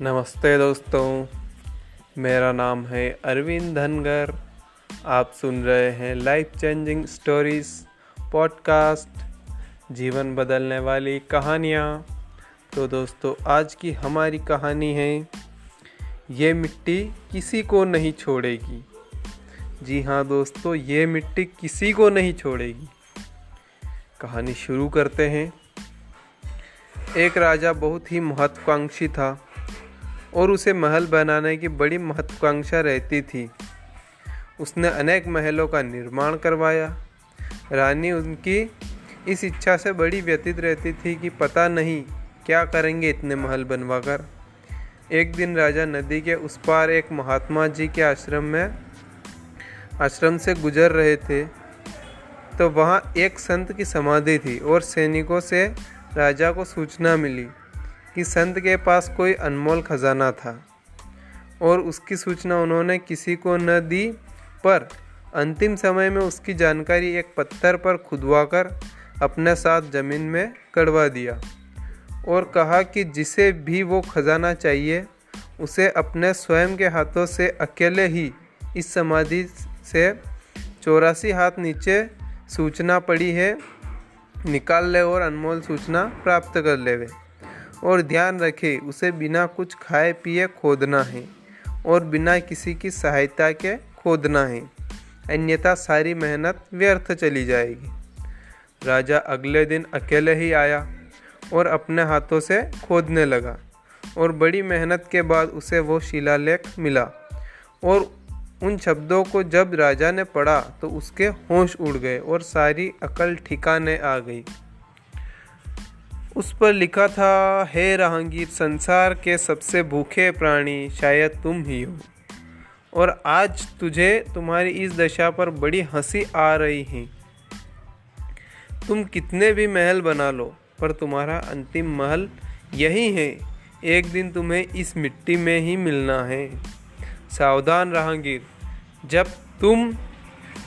नमस्ते दोस्तों, मेरा नाम है अरविंद धनगर। आप सुन रहे हैं लाइफ चेंजिंग स्टोरीज पॉडकास्ट जीवन बदलने वाली कहानियाँ। तो दोस्तों, आज की हमारी कहानी है, ये मिट्टी किसी को नहीं छोड़ेगी। जी हाँ दोस्तों, ये मिट्टी किसी को नहीं छोड़ेगी। कहानी शुरू करते हैं। एक राजा बहुत ही महत्वाकांक्षी था। और उसे महल बनाने की बड़ी महत्वाकांक्षा रहती थी। उसने अनेक महलों का निर्माण करवाया। रानी उनकी इस इच्छा से बड़ी व्यतीत रहती थी कि पता नहीं क्या करेंगे इतने महल बनवाकर। एक दिन राजा नदी के उस पार एक महात्मा जी के आश्रम में, आश्रम से गुजर रहे थे। तो वहाँ एक संत की समाधि थी और सैनिकों से राजा को सूचना मिली। कि संत के पास कोई अनमोल खजाना था और उसकी सूचना उन्होंने किसी को न दी, पर अंतिम समय में उसकी जानकारी एक पत्थर पर खुदवाकर अपने साथ ज़मीन में कड़वा दिया और कहा कि जिसे भी वो खजाना चाहिए, उसे अपने स्वयं के हाथों से अकेले ही इस समाधि से चौरासी हाथ नीचे सूचना पड़ी है, निकाल ले और अनमोल सूचना प्राप्त कर लेवे। और ध्यान रखे, उसे बिना कुछ खाए पिए खोदना है और बिना किसी की सहायता के खोदना है। अन्यथा सारी मेहनत व्यर्थ चली जाएगी। राजा अगले दिन अकेले ही आया और अपने हाथों से खोदने लगा और बड़ी मेहनत के बाद उसे वो शिलालेख मिला और उन शब्दों को जब राजा ने पढ़ा तो उसके होश उड़ गए और सारी अकल ठिकाने आ गई। उस पर लिखा था, हे राहगीर, संसार के सबसे भूखे प्राणी शायद तुम ही हो। और आज तुझे, तुम्हारी इस दशा पर बड़ी हँसी आ रही है। तुम कितने भी महल बना लो, पर तुम्हारा अंतिम महल यही है। एक दिन तुम्हें इस मिट्टी में ही मिलना है। सावधान राहगीर, जब तुम,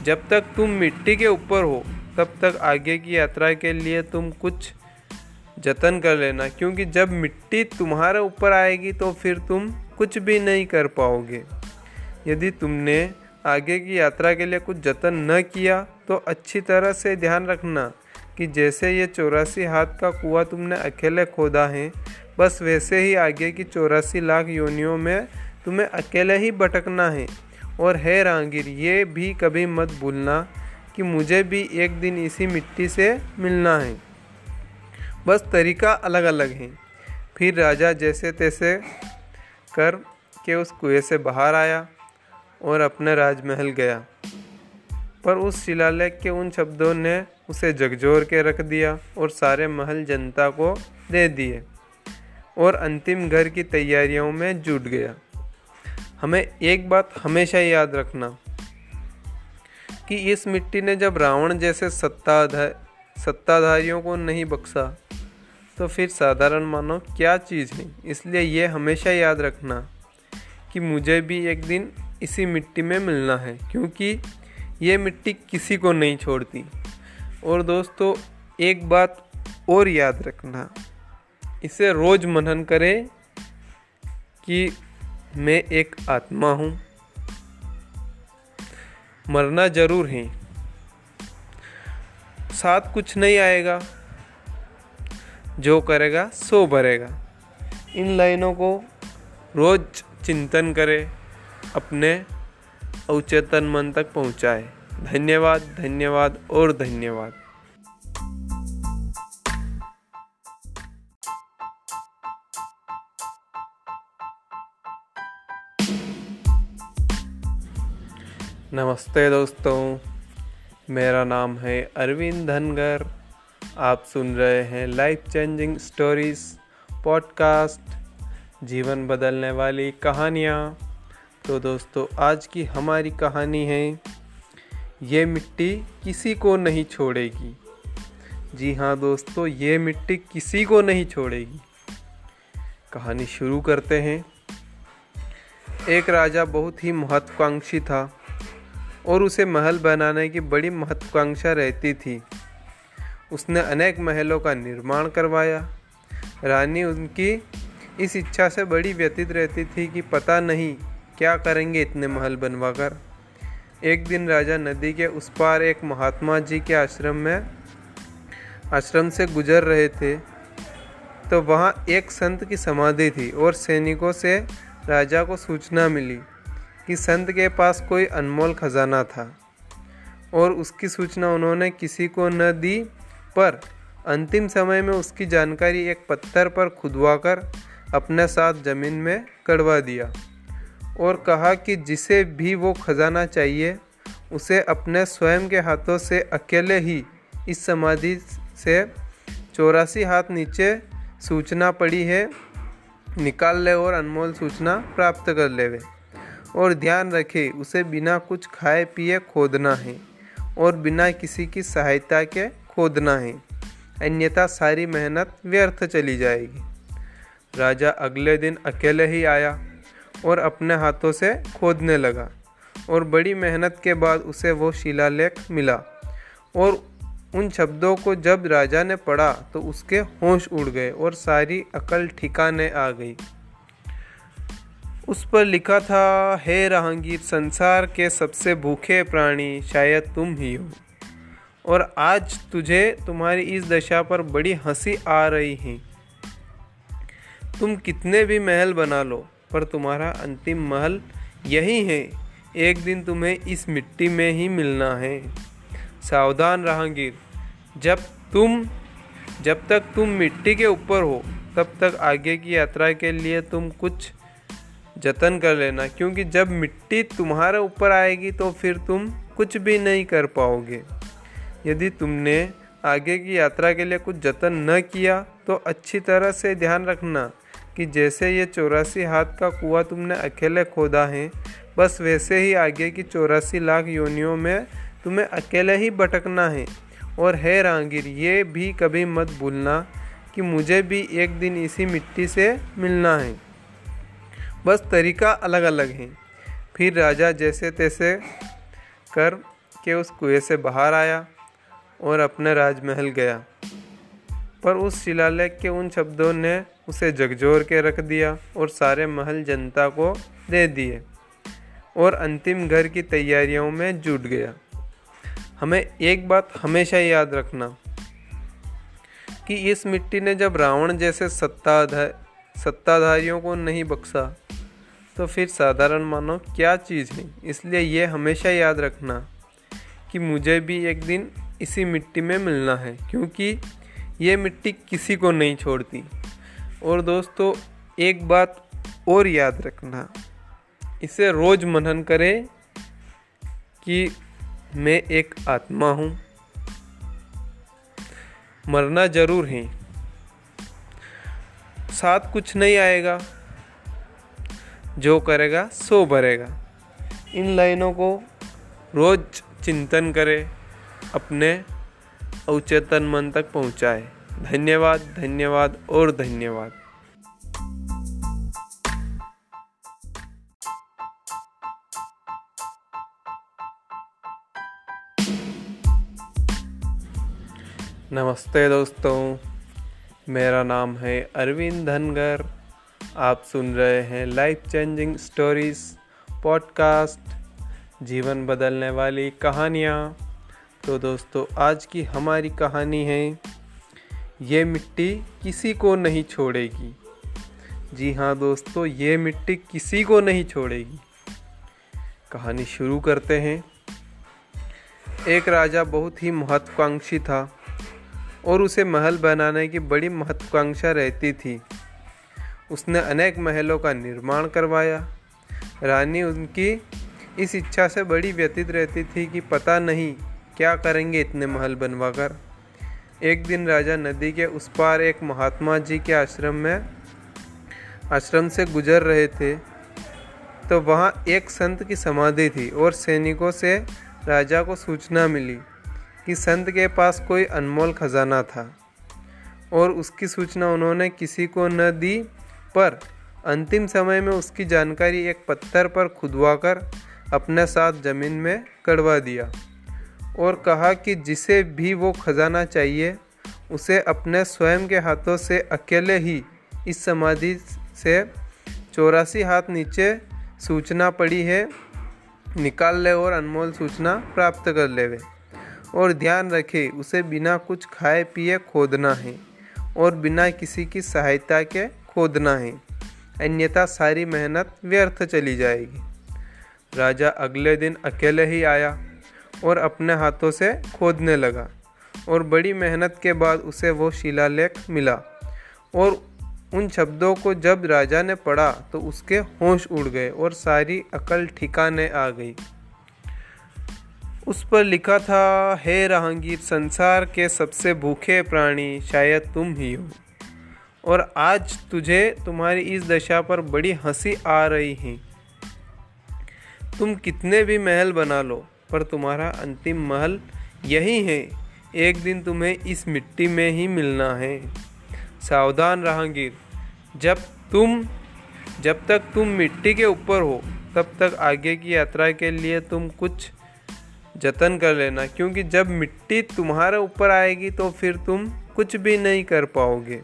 जब तक तुम मिट्टी के ऊपर हो, तब तक आगे की यात्रा के लिए तुम कुछ जतन कर लेना, क्योंकि जब मिट्टी तुम्हारे ऊपर आएगी तो फिर तुम कुछ भी नहीं कर पाओगे। यदि तुमने आगे की यात्रा के लिए कुछ जतन न किया तो अच्छी तरह से ध्यान रखना कि जैसे ये चौरासी हाथ का कुआँ तुमने अकेले खोदा है, बस वैसे ही आगे की चौरासी लाख योनियों में तुम्हें अकेले ही भटकना है। और है रांगिर, ये भी कभी मत भूलना कि मुझे भी एक दिन इसी मिट्टी से मिलना है। बस तरीका अलग अलग है। फिर राजा जैसे तैसे कर के उस कुएँ से बाहर आया और अपने राजमहल गया। पर उस शिलालेख के उन शब्दों ने उसे जगजोर के रख दिया और सारे महल जनता को दे दिए और अंतिम घर की तैयारियों में जुट गया। हमें एक बात हमेशा याद रखना कि इस मिट्टी ने जब रावण जैसे सत्ताधार सत्ताधारियों को नहीं बख्शा तो फिर साधारण मानव क्या चीज़ है इसलिए ये हमेशा याद रखना कि मुझे भी एक दिन इसी मिट्टी में मिलना है, क्योंकि ये मिट्टी किसी को नहीं छोड़ती। और दोस्तों, एक बात और याद रखना, इसे रोज़ मनन करें कि मैं एक आत्मा हूँ। मरना ज़रूर है। साथ कुछ नहीं आएगा। जो करेगा, सो भरेगा। इन लाइनों को रोज चिंतन करें, अपने अवचेतन मन तक पहुँचाए। धन्यवाद धन्यवाद और धन्यवाद। नमस्ते दोस्तों, मेरा नाम है अरविंद धनगर। आप सुन रहे हैं लाइफ चेंजिंग स्टोरीज पॉडकास्ट जीवन बदलने वाली कहानियाँ। तो दोस्तों, आज की हमारी कहानी है, ये मिट्टी किसी को नहीं छोड़ेगी। जी हाँ दोस्तों, ये मिट्टी किसी को नहीं छोड़ेगी। कहानी शुरू करते हैं। एक राजा बहुत ही महत्वाकांक्षी था और उसे महल बनाने की बड़ी महत्वाकांक्षा रहती थी। उसने अनेक महलों का निर्माण करवाया। रानी उनकी इस इच्छा से बड़ी व्यतीत रहती थी कि पता नहीं क्या करेंगे इतने महल बनवाकर। एक दिन राजा नदी के उस पार एक महात्मा जी के आश्रम में, आश्रम से गुजर रहे थे। तो वहाँ एक संत की समाधि थी और सैनिकों से राजा को सूचना मिली कि संत के पास कोई अनमोल खजाना था और उसकी सूचना उन्होंने किसी को न दी पर अंतिम समय में उसकी जानकारी एक पत्थर पर खुदवाकर अपने साथ ज़मीन में कड़वा दिया और कहा कि जिसे भी वो खजाना चाहिए, उसे अपने स्वयं के हाथों से अकेले ही इस समाधि से चौरासी हाथ नीचे सूचना पड़ी है, निकाल ले और अनमोल सूचना प्राप्त कर लेवे। और ध्यान रखे, उसे बिना कुछ खाए पिए खोदना है और बिना किसी की सहायता के खोदना है। अन्यथा सारी मेहनत व्यर्थ चली जाएगी। राजा अगले दिन अकेले ही आया और अपने हाथों से खोदने लगा और बड़ी मेहनत के बाद उसे वो शिलालेख मिला और उन शब्दों को जब राजा ने पढ़ा तो उसके होश उड़ गए और सारी अकल ठिकाने आ गई। उस पर लिखा था, हे राहगीर, संसार के सबसे भूखे प्राणी शायद तुम ही हो। और आज तुझे तुम्हारी इस दशा पर बड़ी हँसी आ रही है। तुम कितने भी महल बना लो, पर तुम्हारा अंतिम महल यही है। एक दिन तुम्हें इस मिट्टी में ही मिलना है। सावधान राहगीर जब तुम, जब तक तुम मिट्टी के ऊपर हो, तब तक आगे की यात्रा के लिए तुम कुछ जतन कर लेना, क्योंकि जब मिट्टी तुम्हारे ऊपर आएगी तो फिर तुम कुछ भी नहीं कर पाओगे। यदि तुमने आगे की यात्रा के लिए कुछ जतन न किया तो अच्छी तरह से ध्यान रखना कि जैसे ये चौरासी हाथ का कुआ तुमने अकेले खोदा है, बस वैसे ही आगे की चौरासी लाख योनियों में तुम्हें अकेले ही भटकना है। और है रांगिर, ये भी कभी मत भूलना कि मुझे भी एक दिन इसी मिट्टी से मिलना है। बस तरीका अलग अलग है। फिर राजा जैसे तैसे कर के उस कुएँ से बाहर आया। और अपने राजमहल गया। पर उस शिलालेख के उन शब्दों ने उसे झकझोर के रख दिया और सारे महल जनता को दे दिए और अंतिम घर की तैयारियों में जुट गया। हमें एक बात हमेशा याद रखना कि इस मिट्टी ने जब रावण जैसे सत्ताधार, सत्ताधारियों को नहीं बख्शा तो फिर साधारण मानव क्या चीज़ है? इसलिए ये हमेशा याद रखना कि मुझे भी एक दिन इसी मिट्टी में मिलना है, क्योंकि ये मिट्टी किसी को नहीं छोड़ती। और दोस्तों, एक बात और याद रखना। इसे रोज़ मनन करें कि मैं एक आत्मा हूँ। मरना ज़रूर है। साथ कुछ नहीं आएगा। जो करेगा, सो भरेगा। इन लाइनों को रोज चिंतन करें। अपने अवचेतन मन तक पहुँचाए। धन्यवाद धन्यवाद और धन्यवाद। नमस्ते दोस्तों, मेरा नाम है अरविंद धनगर। आप सुन रहे हैं लाइफ चेंजिंग स्टोरीज पॉडकास्ट जीवन बदलने वाली कहानियाँ। तो दोस्तों, आज की हमारी कहानी है, ये मिट्टी किसी को नहीं छोड़ेगी। जी हाँ दोस्तों, ये मिट्टी किसी को नहीं छोड़ेगी। कहानी शुरू करते हैं। एक राजा बहुत ही महत्वाकांक्षी था और उसे महल बनाने की बड़ी महत्वाकांक्षा रहती थी। उसने अनेक महलों का निर्माण करवाया। रानी उनकी इस इच्छा से बड़ी व्यतीत रहती थी कि पता नहीं क्या करेंगे इतने महल बनवाकर? एक दिन राजा नदी के उस पार एक महात्मा जी के आश्रम में, आश्रम से गुजर रहे थे। तो वहाँ एक संत की समाधि थी और सैनिकों से राजा को सूचना मिली कि संत के पास कोई अनमोल खजाना था और उसकी सूचना उन्होंने किसी को न दी। पर अंतिम समय में उसकी जानकारी एक पत्थर पर खुदवाकर अपने साथ ज़मीन में कड़वा दिया। और कहा कि जिसे भी वो खजाना चाहिए, उसे अपने स्वयं के हाथों से अकेले ही इस समाधि से चौरासी हाथ नीचे सूचना पड़ी है, निकाल ले और अनमोल सूचना प्राप्त कर लेवे। और ध्यान रखे, उसे बिना कुछ खाए, पिए, खोदना है और बिना किसी की सहायता के खोदना है। अन्यथा सारी मेहनत व्यर्थ चली जाएगी। राजा अगले दिन अकेले ही आया। और अपने हाथों से खोदने लगा और बड़ी मेहनत के बाद उसे वो शिलालेख मिला। और उन शब्दों को जब राजा ने पढ़ा तो उसके होश उड़ गए और सारी अकल ठिकाने आ गई। उस पर लिखा था, हे राहंगीर, संसार के सबसे भूखे प्राणी शायद तुम ही हो। और आज तुझे, तुम्हारी इस दशा पर बड़ी हँसी आ रही है। तुम कितने भी महल बना लो पर तुम्हारा अंतिम महल यही है। एक दिन तुम्हें इस मिट्टी में ही मिलना है। सावधान राहगीर जब तुम, जब तक तुम मिट्टी के ऊपर हो, तब तक आगे की यात्रा के लिए तुम कुछ जतन कर लेना, क्योंकि जब मिट्टी तुम्हारे ऊपर आएगी तो फिर तुम कुछ भी नहीं कर पाओगे।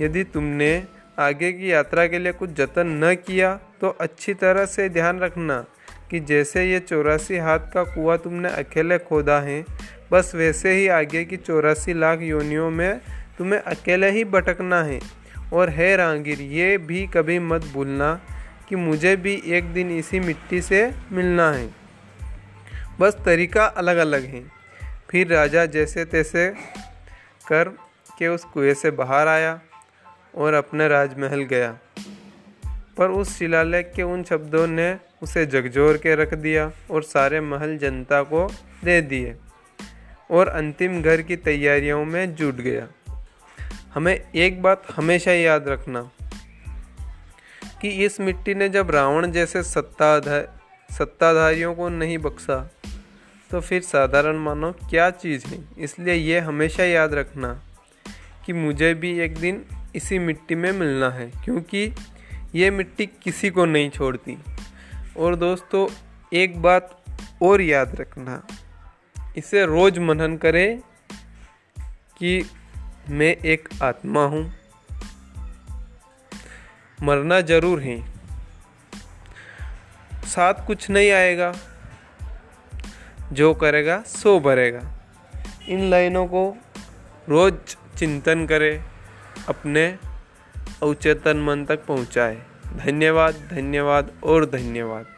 यदि तुमने आगे की यात्रा के लिए कुछ जतन न किया तो अच्छी तरह से ध्यान रखना। कि जैसे ये चौरासी हाथ का कुआँ तुमने अकेले खोदा है, बस वैसे ही आगे की चौरासी लाख योनियों में तुम्हें अकेले ही भटकना है। और है राहगीर ये भी कभी मत भूलना कि मुझे भी एक दिन इसी मिट्टी से मिलना है। बस तरीका अलग अलग है। फिर राजा जैसे तैसे कर के उस कुएँ से बाहर आया और अपने राजमहल गया। पर उस शिलालेख के उन शब्दों ने उसे जगजोर के रख दिया और सारे महल जनता को दे दिए और अंतिम घर की तैयारियों में जुट गया। हमें एक बात हमेशा याद रखना कि इस मिट्टी ने जब रावण जैसे सत्ताधार सत्ताधारियों को नहीं बख्शा तो फिर साधारण मानव क्या चीज़ है? इसलिए ये हमेशा याद रखना कि मुझे भी एक दिन इसी मिट्टी में मिलना है, क्योंकि ये मिट्टी किसी को नहीं छोड़ती। और दोस्तों, एक बात और याद रखना। इसे रोज़ मनन करें कि मैं एक आत्मा हूँ। मरना ज़रूर है। साथ कुछ नहीं आएगा। जो करेगा, सो भरेगा। इन लाइनों को रोज चिंतन करें। अपने अवचेतन मन तक पहुँचाए। धन्यवाद धन्यवाद और धन्यवाद।